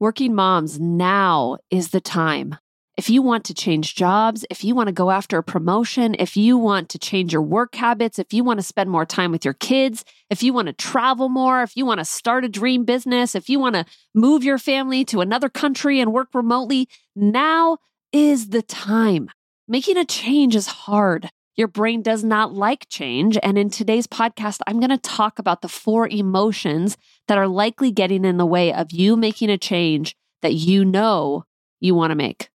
Working moms, now is the time. If you want to change jobs, if you want to go after a promotion, if you want to change your work habits, if you want to spend more time with your kids, if you want to travel more, if you want to start a dream business, if you want to move your family to another country and work remotely, now is the time. Making a change is hard. Your brain does not like change. And in today's podcast, I'm going to talk about the four emotions that are likely getting in the way of you making a change that you know you want to make.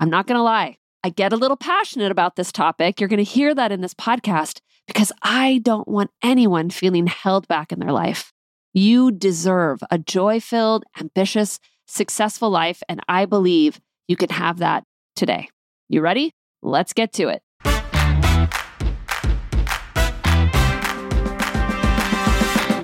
I'm not going to lie. I get a little passionate about this topic. You're going to hear that in this podcast because I don't want anyone feeling held back in their life. You deserve a joy filled, ambitious, successful life. And I believe you can have that today. You ready? Let's get to it.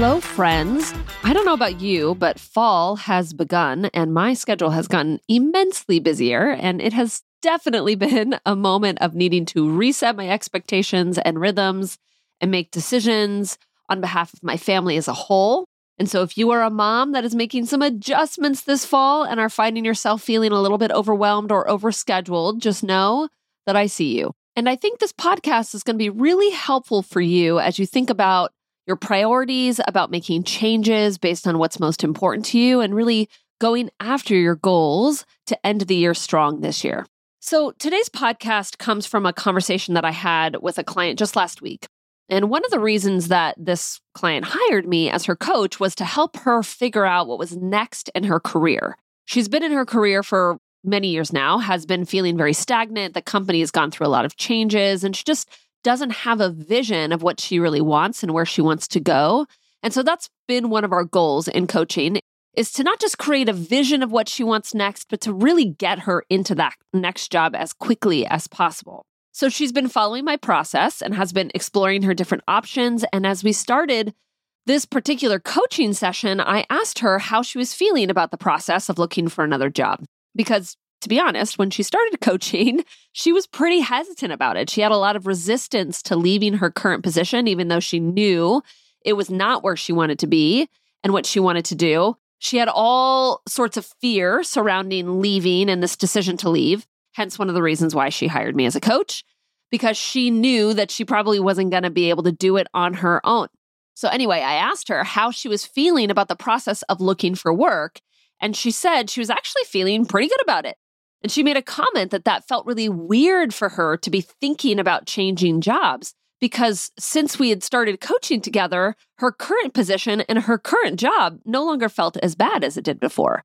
Hello, friends. I don't know about you, but fall has begun and my schedule has gotten immensely busier. And it has definitely been a moment of needing to reset my expectations and rhythms and make decisions on behalf of my family as a whole. And so, if you are a mom that is making some adjustments this fall and are finding yourself feeling a little bit overwhelmed or overscheduled, just know that I see you. And I think this podcast is going to be really helpful for you as you think about your priorities, about making changes based on what's most important to you, and really going after your goals to end the year strong this year. So, today's podcast comes from a conversation that I had with a client just last week. And one of the reasons that this client hired me as her coach was to help her figure out what was next in her career. She's been in her career for many years now, has been feeling very stagnant. The company has gone through a lot of changes, and she just doesn't have a vision of what she really wants and where she wants to go. And so that's been one of our goals in coaching is to not just create a vision of what she wants next, but to really get her into that next job as quickly as possible. So she's been following my process and has been exploring her different options. And as we started this particular coaching session, I asked her how she was feeling about the process of looking for another job. Because to be honest, when she started coaching, she was pretty hesitant about it. She had a lot of resistance to leaving her current position, even though she knew it was not where she wanted to be and what she wanted to do. She had all sorts of fear surrounding leaving and this decision to leave. Hence, one of the reasons why she hired me as a coach, because she knew that she probably wasn't going to be able to do it on her own. So, anyway, I asked her how she was feeling about the process of looking for work. And she said she was actually feeling pretty good about it. And she made a comment that that felt really weird for her to be thinking about changing jobs because since we had started coaching together, her current position and her current job no longer felt as bad as it did before.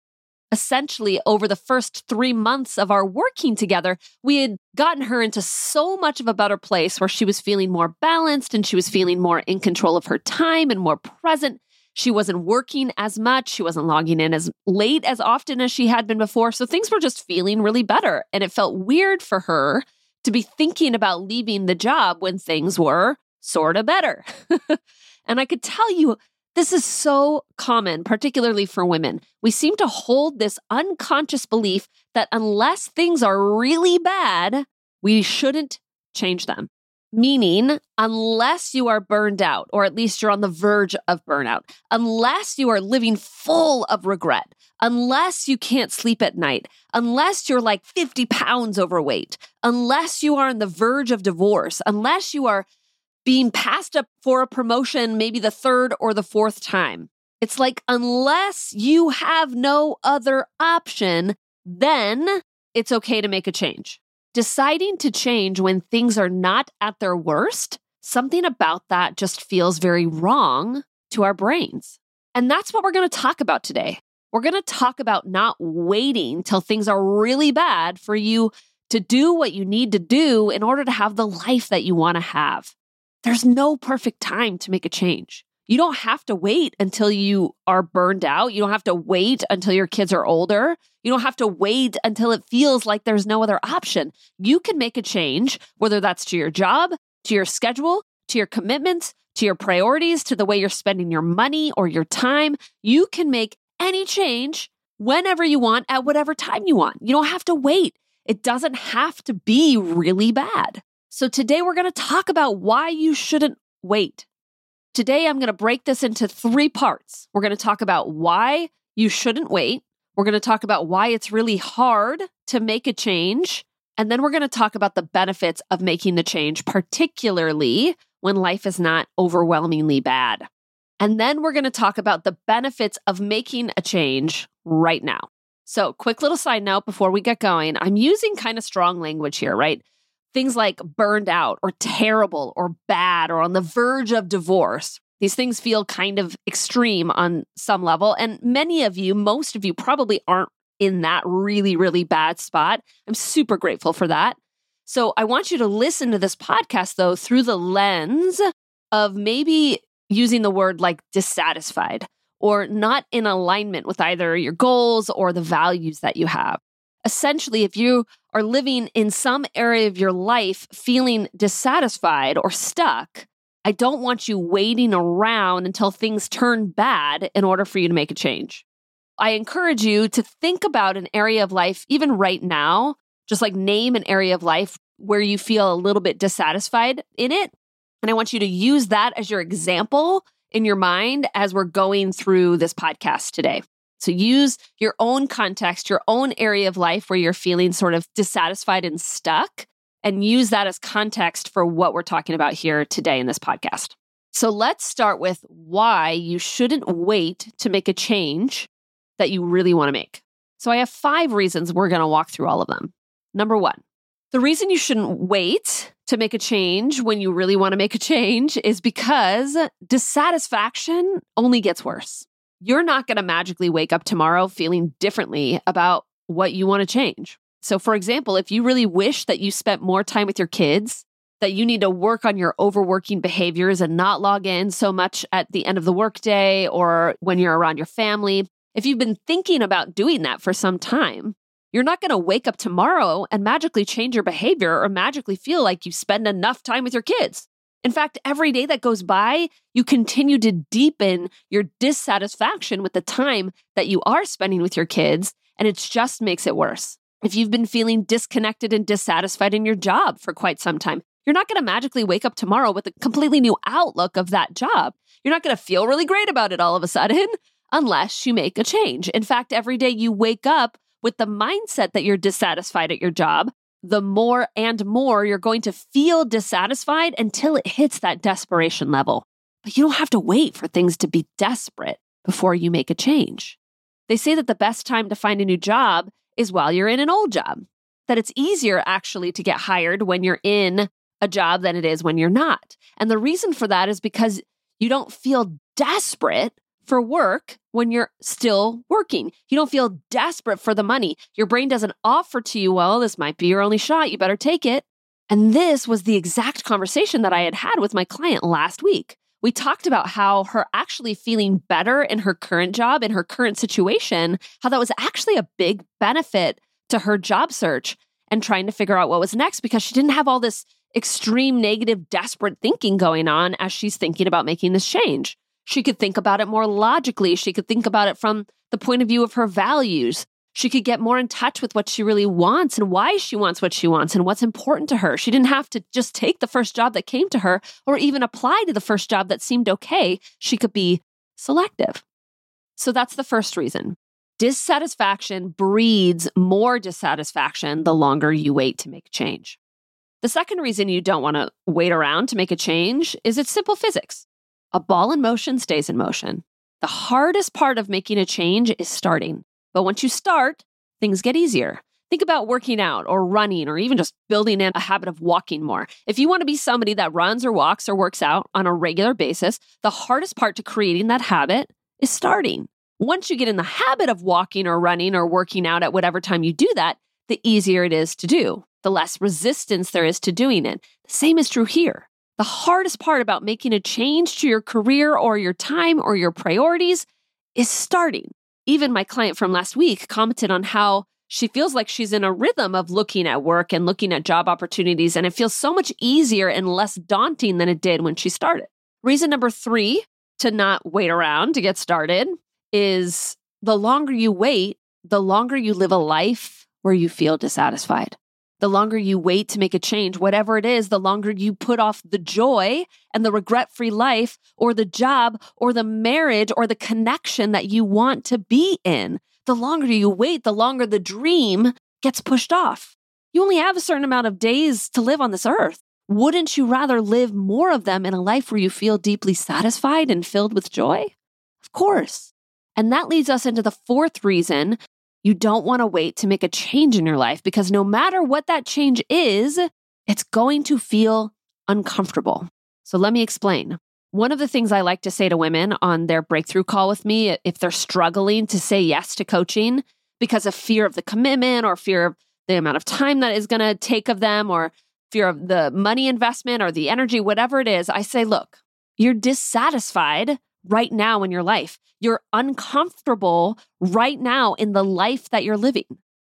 Essentially, over the first three months of our working together, we had gotten her into so much of a better place where she was feeling more balanced and she was feeling more in control of her time and more present she wasn't working as much. She wasn't logging in as late as often as she had been before. So things were just feeling really better. And it felt weird for her to be thinking about leaving the job when things were sort of better. and I could tell you, this is so common, particularly for women. We seem to hold this unconscious belief that unless things are really bad, we shouldn't change them. Meaning, unless you are burned out, or at least you're on the verge of burnout, unless you are living full of regret, unless you can't sleep at night, unless you're like 50 pounds overweight, unless you are on the verge of divorce, unless you are being passed up for a promotion, maybe the third or the fourth time. It's like, unless you have no other option, then it's okay to make a change. Deciding to change when things are not at their worst, something about that just feels very wrong to our brains. And that's what we're going to talk about today. We're going to talk about not waiting till things are really bad for you to do what you need to do in order to have the life that you want to have. There's no perfect time to make a change. You don't have to wait until you are burned out. You don't have to wait until your kids are older. You don't have to wait until it feels like there's no other option. You can make a change, whether that's to your job, to your schedule, to your commitments, to your priorities, to the way you're spending your money or your time. You can make any change whenever you want at whatever time you want. You don't have to wait. It doesn't have to be really bad. So today we're going to talk about why you shouldn't wait. Today I'm going to break this into three parts. We're going to talk about why you shouldn't wait. We're going to talk about why it's really hard to make a change. And then we're going to talk about the benefits of making the change, particularly when life is not overwhelmingly bad. And then we're going to talk about the benefits of making a change right now. So, quick little side note before we get going I'm using kind of strong language here, right? Things like burned out or terrible or bad or on the verge of divorce. These things feel kind of extreme on some level. And many of you, most of you, probably aren't in that really, really bad spot. I'm super grateful for that. So I want you to listen to this podcast, though, through the lens of maybe using the word like dissatisfied or not in alignment with either your goals or the values that you have essentially, if you are living in some area of your life feeling dissatisfied or stuck, I don't want you waiting around until things turn bad in order for you to make a change. I encourage you to think about an area of life, even right now, just like name an area of life where you feel a little bit dissatisfied in it. And I want you to use that as your example in your mind as we're going through this podcast today. So use your own context, your own area of life where you're feeling sort of dissatisfied and stuck, and use that as context for what we're talking about here today in this podcast. So let's start with why you shouldn't wait to make a change that you really want to make. So I have five reasons we're going to walk through all of them. Number one, the reason you shouldn't wait to make a change when you really want to make a change is because dissatisfaction only gets worse you're not going to magically wake up tomorrow feeling differently about what you want to change. So, for example, if you really wish that you spent more time with your kids, that you need to work on your overworking behaviors and not log in so much at the end of the workday or when you're around your family, if you've been thinking about doing that for some time, you're not going to wake up tomorrow and magically change your behavior or magically feel like you spend enough time with your kids. In fact, every day that goes by, you continue to deepen your dissatisfaction with the time that you are spending with your kids, and it just makes it worse. If you've been feeling disconnected and dissatisfied in your job for quite some time, you're not going to magically wake up tomorrow with a completely new outlook of that job. You're not going to feel really great about it all of a sudden unless you make a change. In fact, every day you wake up with the mindset that you're dissatisfied at your job, the more and more you're going to feel dissatisfied until it hits that desperation level. But you don't have to wait for things to be desperate before you make a change. They say that the best time to find a new job is while you're in an old job, that it's easier actually to get hired when you're in a job than it is when you're not. And the reason for that is because you don't feel desperate for work when you're still working. You don't feel desperate for the money. Your brain doesn't offer to you, well, this might be your only shot. You better take it. And this was the exact conversation that I had had with my client last week. We talked about how her actually feeling better in her current job, in her current situation, how that was actually a big benefit to her job search and trying to figure out what was next because she didn't have all this extreme negative, desperate thinking going on as she's thinking about making this change. She could think about it more logically. She could think about it from the point of view of her values. She could get more in touch with what she really wants and why she wants what she wants and what's important to her. She didn't have to just take the first job that came to her or even apply to the first job that seemed okay. She could be selective. So that's the first reason. Dissatisfaction breeds more dissatisfaction the longer you wait to make change. The second reason you don't want to wait around to make a change is it's simple physics. A ball in motion stays in motion. The hardest part of making a change is starting. But once you start, things get easier. Think about working out or running or even just building in a habit of walking more. If you want to be somebody that runs or walks or works out on a regular basis, the hardest part to creating that habit is starting. Once you get in the habit of walking or running or working out at whatever time you do that, the easier it is to do, the less resistance there is to doing it. The same is true here. The hardest part about making a change to your career or your time or your priorities is starting. Even my client from last week commented on how she feels like she's in a rhythm of looking at work and looking at job opportunities, and it feels so much easier and less daunting than it did when she started. Reason number three to not wait around to get started is the longer you wait, the longer you live a life where you feel dissatisfied the longer you wait to make a change, whatever it is, the longer you put off the joy and the regret free life or the job or the marriage or the connection that you want to be in. The longer you wait, the longer the dream gets pushed off. You only have a certain amount of days to live on this earth. Wouldn't you rather live more of them in a life where you feel deeply satisfied and filled with joy? Of course. And that leads us into the fourth reason you don't want to wait to make a change in your life because no matter what that change is, it's going to feel uncomfortable. So let me explain. One of the things I like to say to women on their breakthrough call with me, if they're struggling to say yes to coaching because of fear of the commitment or fear of the amount of time that is going to take of them or fear of the money investment or the energy, whatever it is, I say, look, you're dissatisfied right now in your life. You're uncomfortable right now in the life that you're living.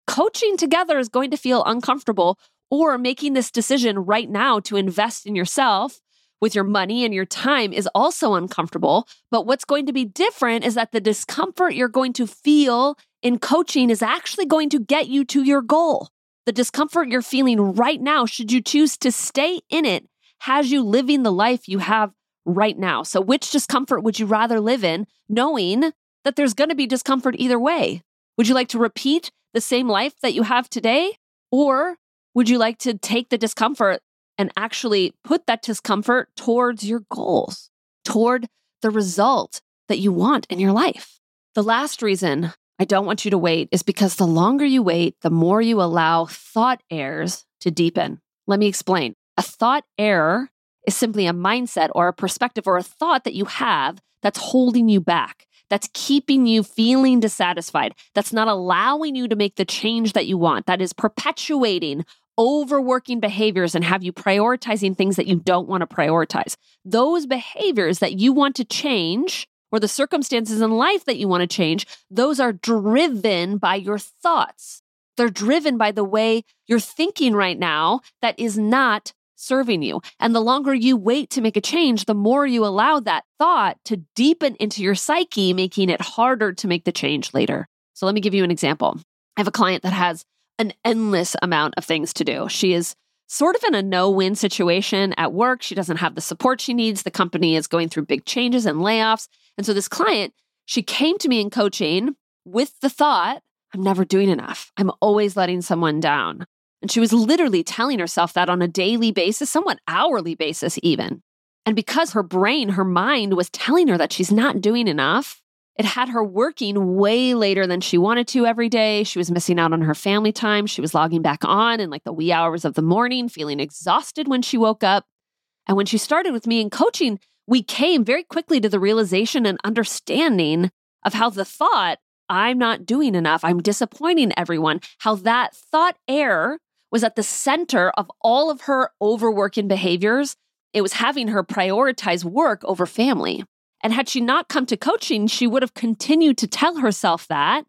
Coaching together is going to feel uncomfortable, or making this decision right now to invest in yourself with your money and your time is also uncomfortable. But what's going to be different is that the discomfort you're going to feel in coaching is actually going to get you to your goal. The discomfort you're feeling right now, should you choose to stay in it, has you living the life you have right now. So, which discomfort would you rather live in, knowing that there's going to be discomfort either way? Would you like to repeat the same life that you have today? Or would you like to take the discomfort and actually put that discomfort towards your goals, toward the result that you want in your life? The last reason I don't want you to wait is because the longer you wait, the more you allow thought errors to deepen. Let me explain. A thought error is simply a mindset or a perspective or a thought that you have that's holding you back, that's keeping you feeling dissatisfied, that's not allowing you to make the change that you want, that is perpetuating overworking behaviors and have you prioritizing things that you don't want to prioritize. Those behaviors that you want to change or the circumstances in life that you want to change, those are driven by your thoughts. They're driven by the way you're thinking right now that is not serving you. And the longer you wait to make a change, the more you allow that thought to deepen into your psyche, making it harder to make the change later. So let me give you an example. I have a client that has an endless amount of things to do. She is sort of in a no win situation at work. She doesn't have the support she needs. The company is going through big changes and layoffs. And so this client, she came to me in coaching with the thought, I'm never doing enough. I'm always letting someone down. And she was literally telling herself that on a daily basis, somewhat hourly basis, even. And because her brain, her mind was telling her that she's not doing enough, it had her working way later than she wanted to every day. She was missing out on her family time. She was logging back on in like the wee hours of the morning, feeling exhausted when she woke up. And when she started with me in coaching, we came very quickly to the realization and understanding of how the thought, I'm not doing enough, I'm disappointing everyone, how that thought error was at the center of all of her overworking behaviors. It was having her prioritize work over family. And had she not come to coaching, she would have continued to tell herself that,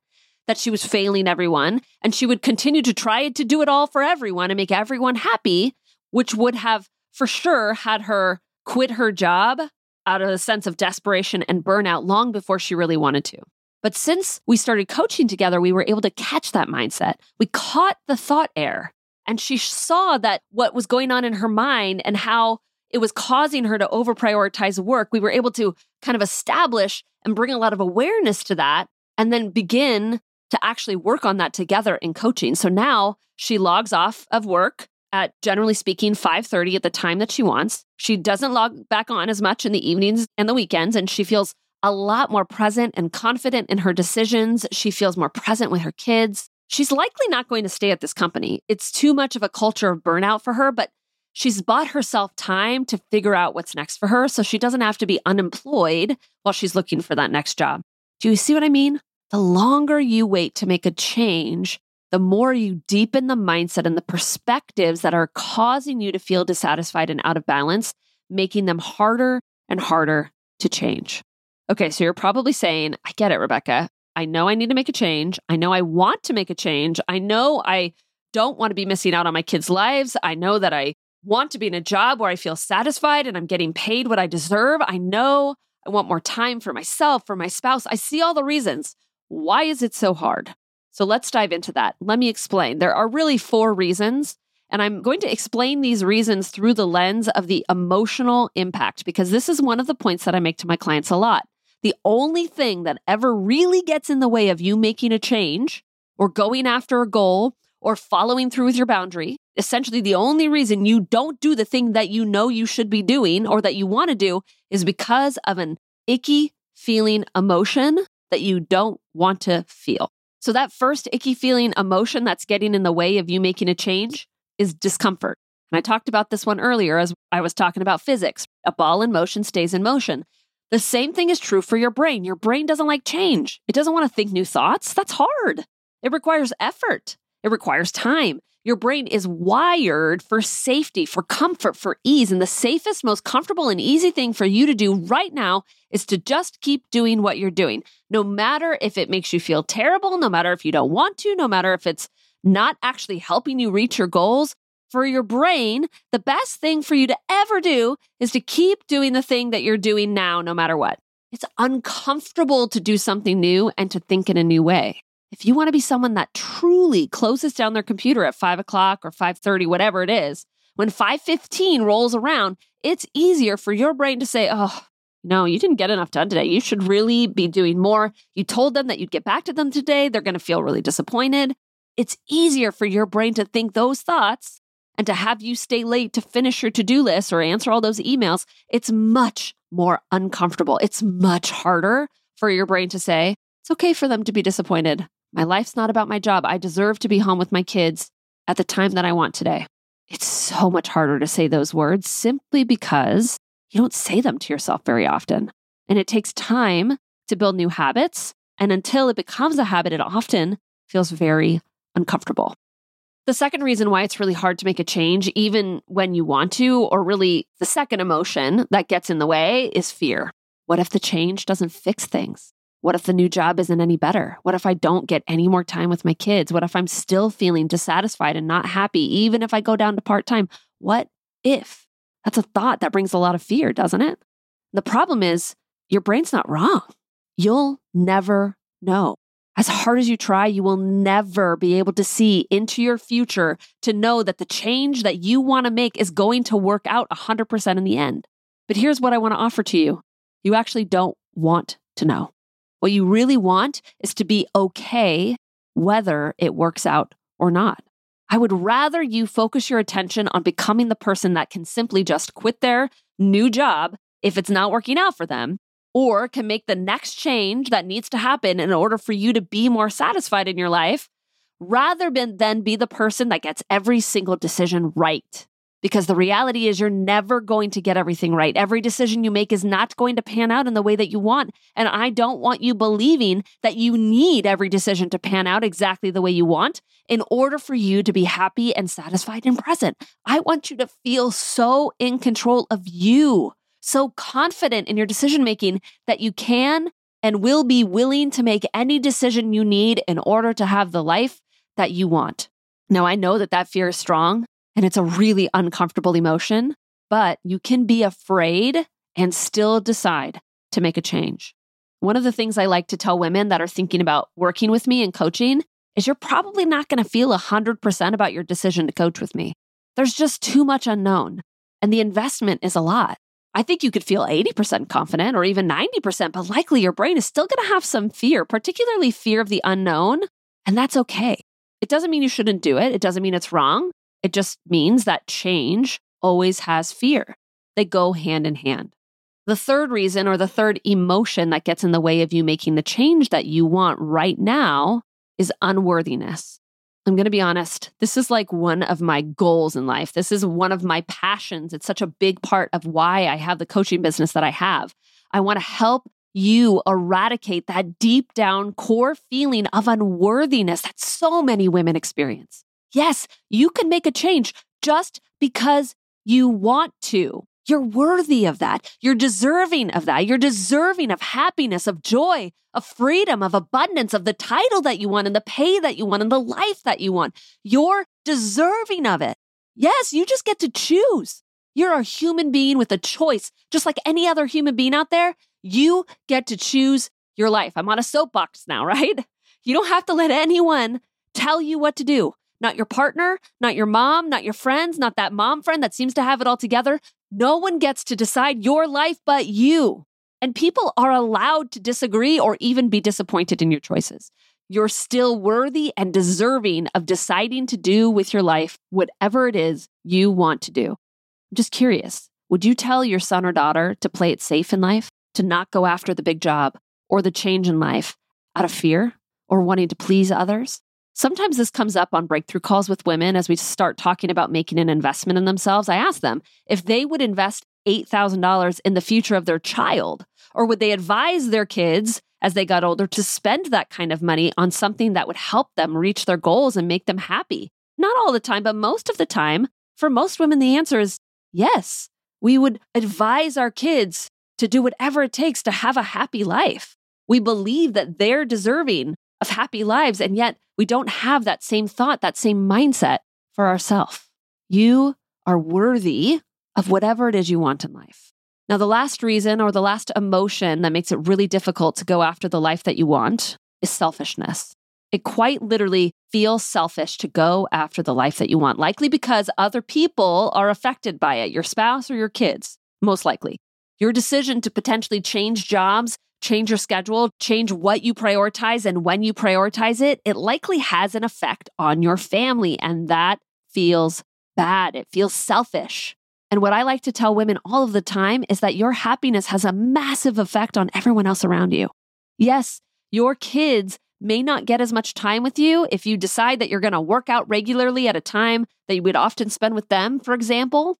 that she was failing everyone. And she would continue to try to do it all for everyone and make everyone happy, which would have for sure had her quit her job out of a sense of desperation and burnout long before she really wanted to. But since we started coaching together, we were able to catch that mindset. We caught the thought error and she saw that what was going on in her mind and how it was causing her to over prioritize work. We were able to kind of establish and bring a lot of awareness to that and then begin to actually work on that together in coaching. So now she logs off of work at generally speaking 5:30 at the time that she wants. She doesn't log back on as much in the evenings and the weekends and she feels a lot more present and confident in her decisions. She feels more present with her kids she's likely not going to stay at this company. It's too much of a culture of burnout for her, but she's bought herself time to figure out what's next for her so she doesn't have to be unemployed while she's looking for that next job. Do you see what I mean? The longer you wait to make a change, the more you deepen the mindset and the perspectives that are causing you to feel dissatisfied and out of balance making them harder and harder to change. Okay, so you're probably saying, I get it, Rebecca. I know I need to make a change. I know I want to make a change. I know I don't want to be missing out on my kids' lives. I know that I want to be in a job where I feel satisfied and I'm getting paid what I deserve. I know I want more time for myself, for my spouse. I see all the reasons. Why is it so hard? So let's dive into that. Let me explain. There are really four reasons, and I'm going to explain these reasons through the lens of the emotional impact because this is one of the points that I make to my clients a lot. The only thing that ever really gets in the way of you making a change or going after a goal or following through with your boundary, essentially the only reason you don't do the thing that you know you should be doing or that you want to do is because of an icky feeling emotion that you don't want to feel. So, that first icky feeling emotion that's getting in the way of you making a change is discomfort. And I talked about this one earlier as I was talking about physics. A ball in motion stays in motion. The same thing is true for your brain. Your brain doesn't like change, it doesn't want to think new thoughts. That's hard. It requires effort, it requires time. Your brain is wired for safety, for comfort, for ease. And the safest, most comfortable, and easy thing for you to do right now is to just keep doing what you're doing. No matter if it makes you feel terrible, no matter if you don't want to, no matter if it's not actually helping you reach your goals. For your brain, the best thing for you to ever do is to keep doing the thing that you're doing now, no matter what. It's uncomfortable to do something new and to think in a new way. If you want to be someone that truly closes down their computer at five o'clock or 5.30 whatever it is when 5.15 rolls around it's easier for your brain to say oh no you didn't get enough done today. You should really be doing more. You told them that you'd get back to them today. They're going to feel really disappointed. It's easier for your brain to think those thoughts and to have you stay late to finish your to-do list or answer all those emails it's much more uncomfortable it's much harder for your brain to say it's okay for them to be disappointed my life's not about my job. I deserve to be home with my kids at the time that I want today. It's so much harder to say those words simply because you don't say them to yourself very often. And it takes time to build new habits. And until it becomes a habit, it often feels very uncomfortable. The second reason why it's really hard to make a change, even when you want to, or really the second emotion that gets in the way, is fear. What if the change doesn't fix things? What if the new job isn't any better? What if I don't get any more time with my kids? What if I'm still feeling dissatisfied and not happy, even if I go down to part time? What if? That's a thought that brings a lot of fear, doesn't it? The problem is your brain's not wrong. You'll never know. As hard as you try, you will never be able to see into your future to know that the change that you want to make is going to work out 100% in the end. But here's what I want to offer to you you actually don't want to know. What you really want is to be okay whether it works out or not. I would rather you focus your attention on becoming the person that can simply just quit their new job if it's not working out for them, or can make the next change that needs to happen in order for you to be more satisfied in your life, rather than be the person that gets every single decision right because the reality is you're never going to get everything right. Every decision you make is not going to pan out in the way that you want. And I don't want you believing that you need every decision to pan out exactly the way you want in order for you to be happy and satisfied and present. I want you to feel so in control of you, so confident in your decision making that you can and will be willing to make any decision you need in order to have the life that you want. Now, I know that that fear is strong and it's a really uncomfortable emotion, but you can be afraid and still decide to make a change. One of the things I like to tell women that are thinking about working with me and coaching is you're probably not going to feel 100% about your decision to coach with me. There's just too much unknown, and the investment is a lot. I think you could feel 80% confident or even 90%, but likely your brain is still going to have some fear, particularly fear of the unknown, and that's okay. It doesn't mean you shouldn't do it. It doesn't mean it's wrong. It just means that change always has fear. They go hand in hand. The third reason or the third emotion that gets in the way of you making the change that you want right now is unworthiness. I'm going to be honest, this is like one of my goals in life. This is one of my passions. It's such a big part of why I have the coaching business that I have. I want to help you eradicate that deep down core feeling of unworthiness that so many women experience. Yes, you can make a change just because you want to. You're worthy of that. You're deserving of that. You're deserving of happiness, of joy, of freedom, of abundance, of the title that you want and the pay that you want and the life that you want. You're deserving of it. Yes, you just get to choose. You're a human being with a choice, just like any other human being out there. You get to choose your life. I'm on a soapbox now, right? You don't have to let anyone tell you what to do. Not your partner, not your mom, not your friends, not that mom friend that seems to have it all together. No one gets to decide your life but you. And people are allowed to disagree or even be disappointed in your choices. You're still worthy and deserving of deciding to do with your life whatever it is you want to do. I'm just curious would you tell your son or daughter to play it safe in life, to not go after the big job or the change in life out of fear or wanting to please others? Sometimes this comes up on breakthrough calls with women as we start talking about making an investment in themselves. I ask them if they would invest $8,000 in the future of their child, or would they advise their kids as they got older to spend that kind of money on something that would help them reach their goals and make them happy? Not all the time, but most of the time, for most women, the answer is yes. We would advise our kids to do whatever it takes to have a happy life. We believe that they're deserving of happy lives. And yet we don't have that same thought, that same mindset for ourselves. You are worthy of whatever it is you want in life. Now, the last reason or the last emotion that makes it really difficult to go after the life that you want is selfishness. It quite literally feels selfish to go after the life that you want, likely because other people are affected by it, your spouse or your kids, most likely. Your decision to potentially change jobs change your schedule, change what you prioritize and when you prioritize it, it likely has an effect on your family. And that feels bad. It feels selfish. And what I like to tell women all of the time is that your happiness has a massive effect on everyone else around you. Yes, your kids may not get as much time with you if you decide that you're going to work out regularly at a time that you would often spend with them, for example.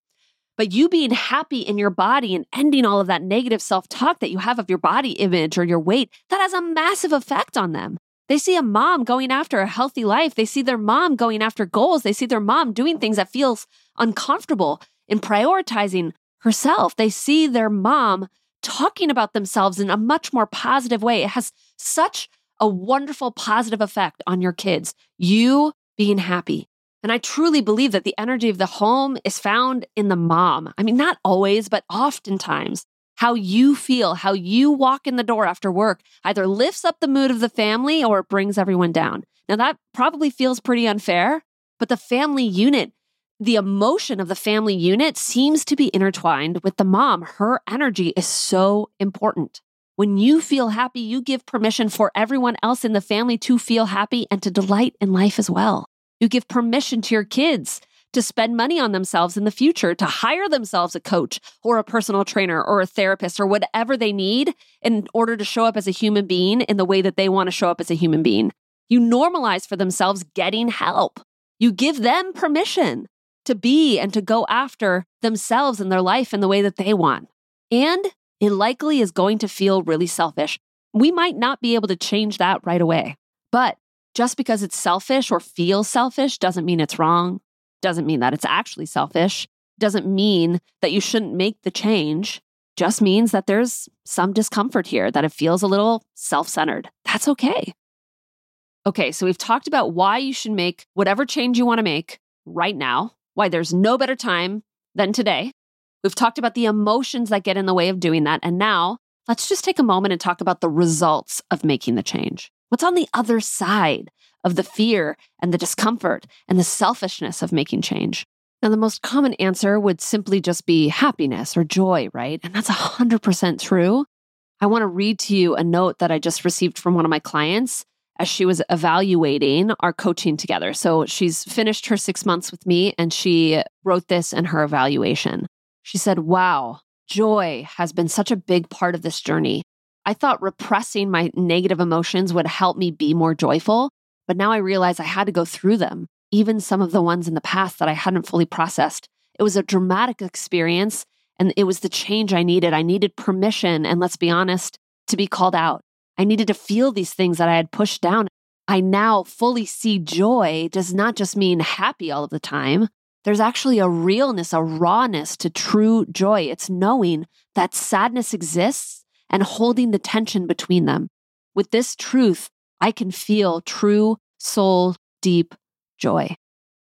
But you being happy in your body and ending all of that negative self talk that you have of your body image or your weight, that has a massive effect on them. They see a mom going after a healthy life. They see their mom going after goals. They see their mom doing things that feels uncomfortable in prioritizing herself. They see their mom talking about themselves in a much more positive way. It has such a wonderful positive effect on your kids. You being happy. And I truly believe that the energy of the home is found in the mom. I mean, not always, but oftentimes. How you feel, how you walk in the door after work either lifts up the mood of the family or it brings everyone down. Now, that probably feels pretty unfair, but the family unit, the emotion of the family unit seems to be intertwined with the mom. Her energy is so important. When you feel happy, you give permission for everyone else in the family to feel happy and to delight in life as well. You give permission to your kids to spend money on themselves in the future, to hire themselves a coach or a personal trainer or a therapist or whatever they need in order to show up as a human being in the way that they want to show up as a human being. You normalize for themselves getting help. You give them permission to be and to go after themselves and their life in the way that they want. And it likely is going to feel really selfish. We might not be able to change that right away, but just because it's selfish or feels selfish doesn't mean it's wrong, doesn't mean that it's actually selfish, doesn't mean that you shouldn't make the change, just means that there's some discomfort here, that it feels a little self centered. That's okay. Okay, so we've talked about why you should make whatever change you want to make right now, why there's no better time than today. We've talked about the emotions that get in the way of doing that. And now let's just take a moment and talk about the results of making the change. What's on the other side of the fear and the discomfort and the selfishness of making change? Now, the most common answer would simply just be happiness or joy, right? And that's 100% true. I want to read to you a note that I just received from one of my clients as she was evaluating our coaching together. So she's finished her six months with me and she wrote this in her evaluation. She said, Wow, joy has been such a big part of this journey. I thought repressing my negative emotions would help me be more joyful, but now I realize I had to go through them, even some of the ones in the past that I hadn't fully processed. It was a dramatic experience, and it was the change I needed. I needed permission, and let's be honest, to be called out. I needed to feel these things that I had pushed down. I now fully see joy does not just mean happy all of the time, There's actually a realness, a rawness to true joy. It's knowing that sadness exists and holding the tension between them. With this truth, I can feel true soul deep joy.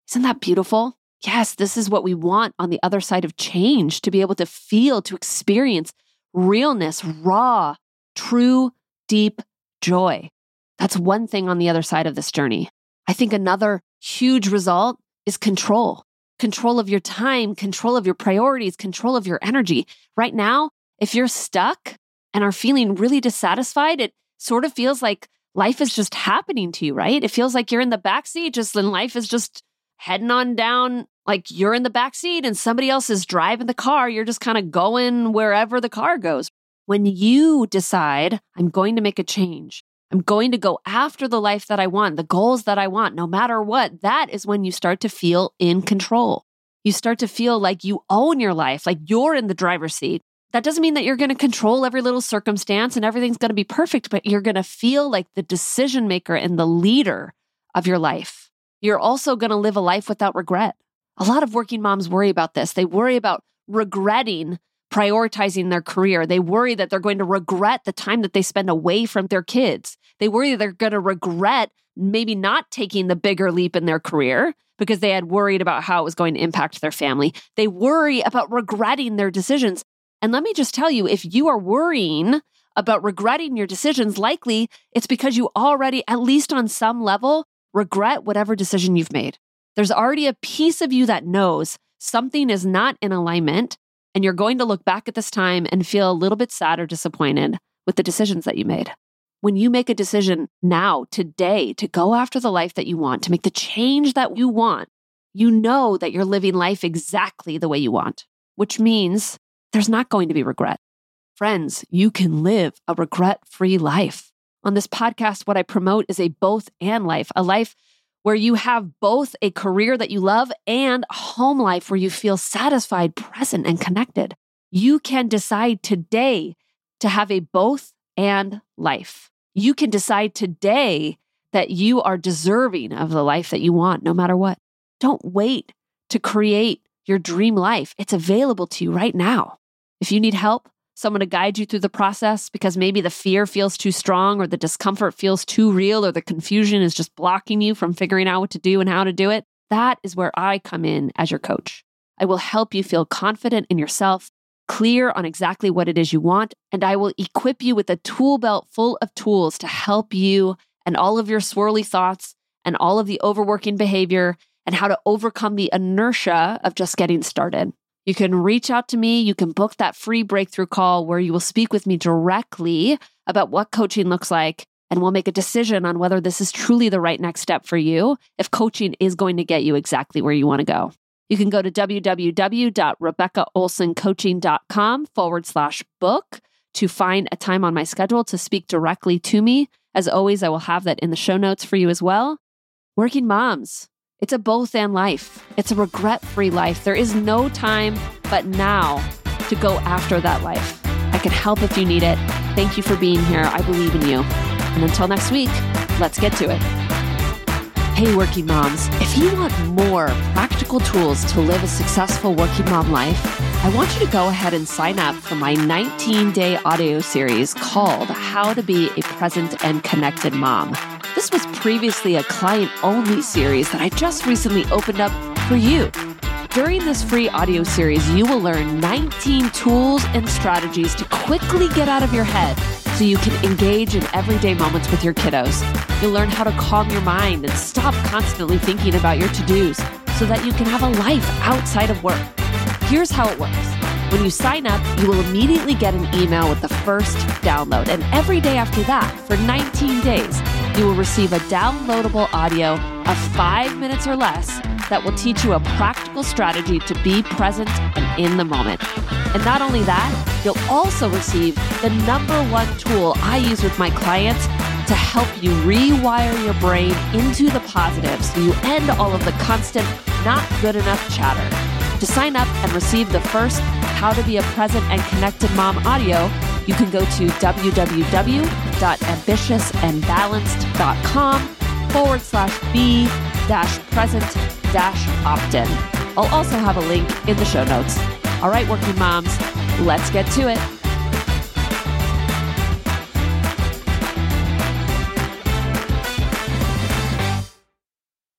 Isn't that beautiful? Yes, this is what we want on the other side of change to be able to feel, to experience realness, raw, true, deep joy. That's one thing on the other side of this journey. I think another huge result is control control of your time, control of your priorities, control of your energy. Right now, if you're stuck and are feeling really dissatisfied, it sort of feels like life is just happening to you, right? It feels like you're in the backseat, just and life is just heading on down. Like you're in the backseat and somebody else is driving the car. You're just kind of going wherever the car goes. When you decide, I'm going to make a change, I'm going to go after the life that I want, the goals that I want, no matter what. That is when you start to feel in control. You start to feel like you own your life, like you're in the driver's seat. That doesn't mean that you're going to control every little circumstance and everything's going to be perfect, but you're going to feel like the decision maker and the leader of your life. You're also going to live a life without regret. A lot of working moms worry about this. They worry about regretting prioritizing their career. They worry that they're going to regret the time that they spend away from their kids. They worry that they're going to regret maybe not taking the bigger leap in their career because they had worried about how it was going to impact their family. They worry about regretting their decisions. And let me just tell you if you are worrying about regretting your decisions, likely it's because you already, at least on some level, regret whatever decision you've made. There's already a piece of you that knows something is not in alignment and you're going to look back at this time and feel a little bit sad or disappointed with the decisions that you made. When you make a decision now, today, to go after the life that you want, to make the change that you want, you know that you're living life exactly the way you want, which means there's not going to be regret. Friends, you can live a regret free life. On this podcast, what I promote is a both and life, a life where you have both a career that you love and a home life where you feel satisfied, present, and connected. You can decide today to have a both and life. You can decide today that you are deserving of the life that you want, no matter what. Don't wait to create your dream life. It's available to you right now. If you need help, someone to guide you through the process because maybe the fear feels too strong or the discomfort feels too real or the confusion is just blocking you from figuring out what to do and how to do it, that is where I come in as your coach. I will help you feel confident in yourself, clear on exactly what it is you want, and I will equip you with a tool belt full of tools to help you and all of your swirly thoughts and all of the overworking behavior and how to overcome the inertia of just getting started. You can reach out to me. You can book that free breakthrough call where you will speak with me directly about what coaching looks like. And we'll make a decision on whether this is truly the right next step for you, if coaching is going to get you exactly where you want to go. You can go to www.rebeccaolsoncoaching.com forward slash book to find a time on my schedule to speak directly to me. As always, I will have that in the show notes for you as well. Working moms, it's a both and life. It's a regret free life. There is no time but now to go after that life. I can help if you need it. Thank you for being here. I believe in you. And until next week, let's get to it. Hey, working moms, if you want more practical tools to live a successful working mom life, I want you to go ahead and sign up for my 19 day audio series called How to Be a Present and Connected Mom. This was previously a client only series that I just recently opened up for you. During this free audio series, you will learn 19 tools and strategies to quickly get out of your head so you can engage in everyday moments with your kiddos. You'll learn how to calm your mind and stop constantly thinking about your to dos so that you can have a life outside of work. Here's how it works. When you sign up, you will immediately get an email with the first download. And every day after that, for 19 days, you will receive a downloadable audio of five minutes or less that will teach you a practical strategy to be present and in the moment. And not only that, you'll also receive the number one tool I use with my clients to help you rewire your brain into the positive so you end all of the constant, not good enough chatter. To sign up and receive the first How to Be a Present and Connected Mom audio, you can go to www.ambitiousandbalanced.com forward slash be dash present dash opt in. I'll also have a link in the show notes. All right, working moms, let's get to it.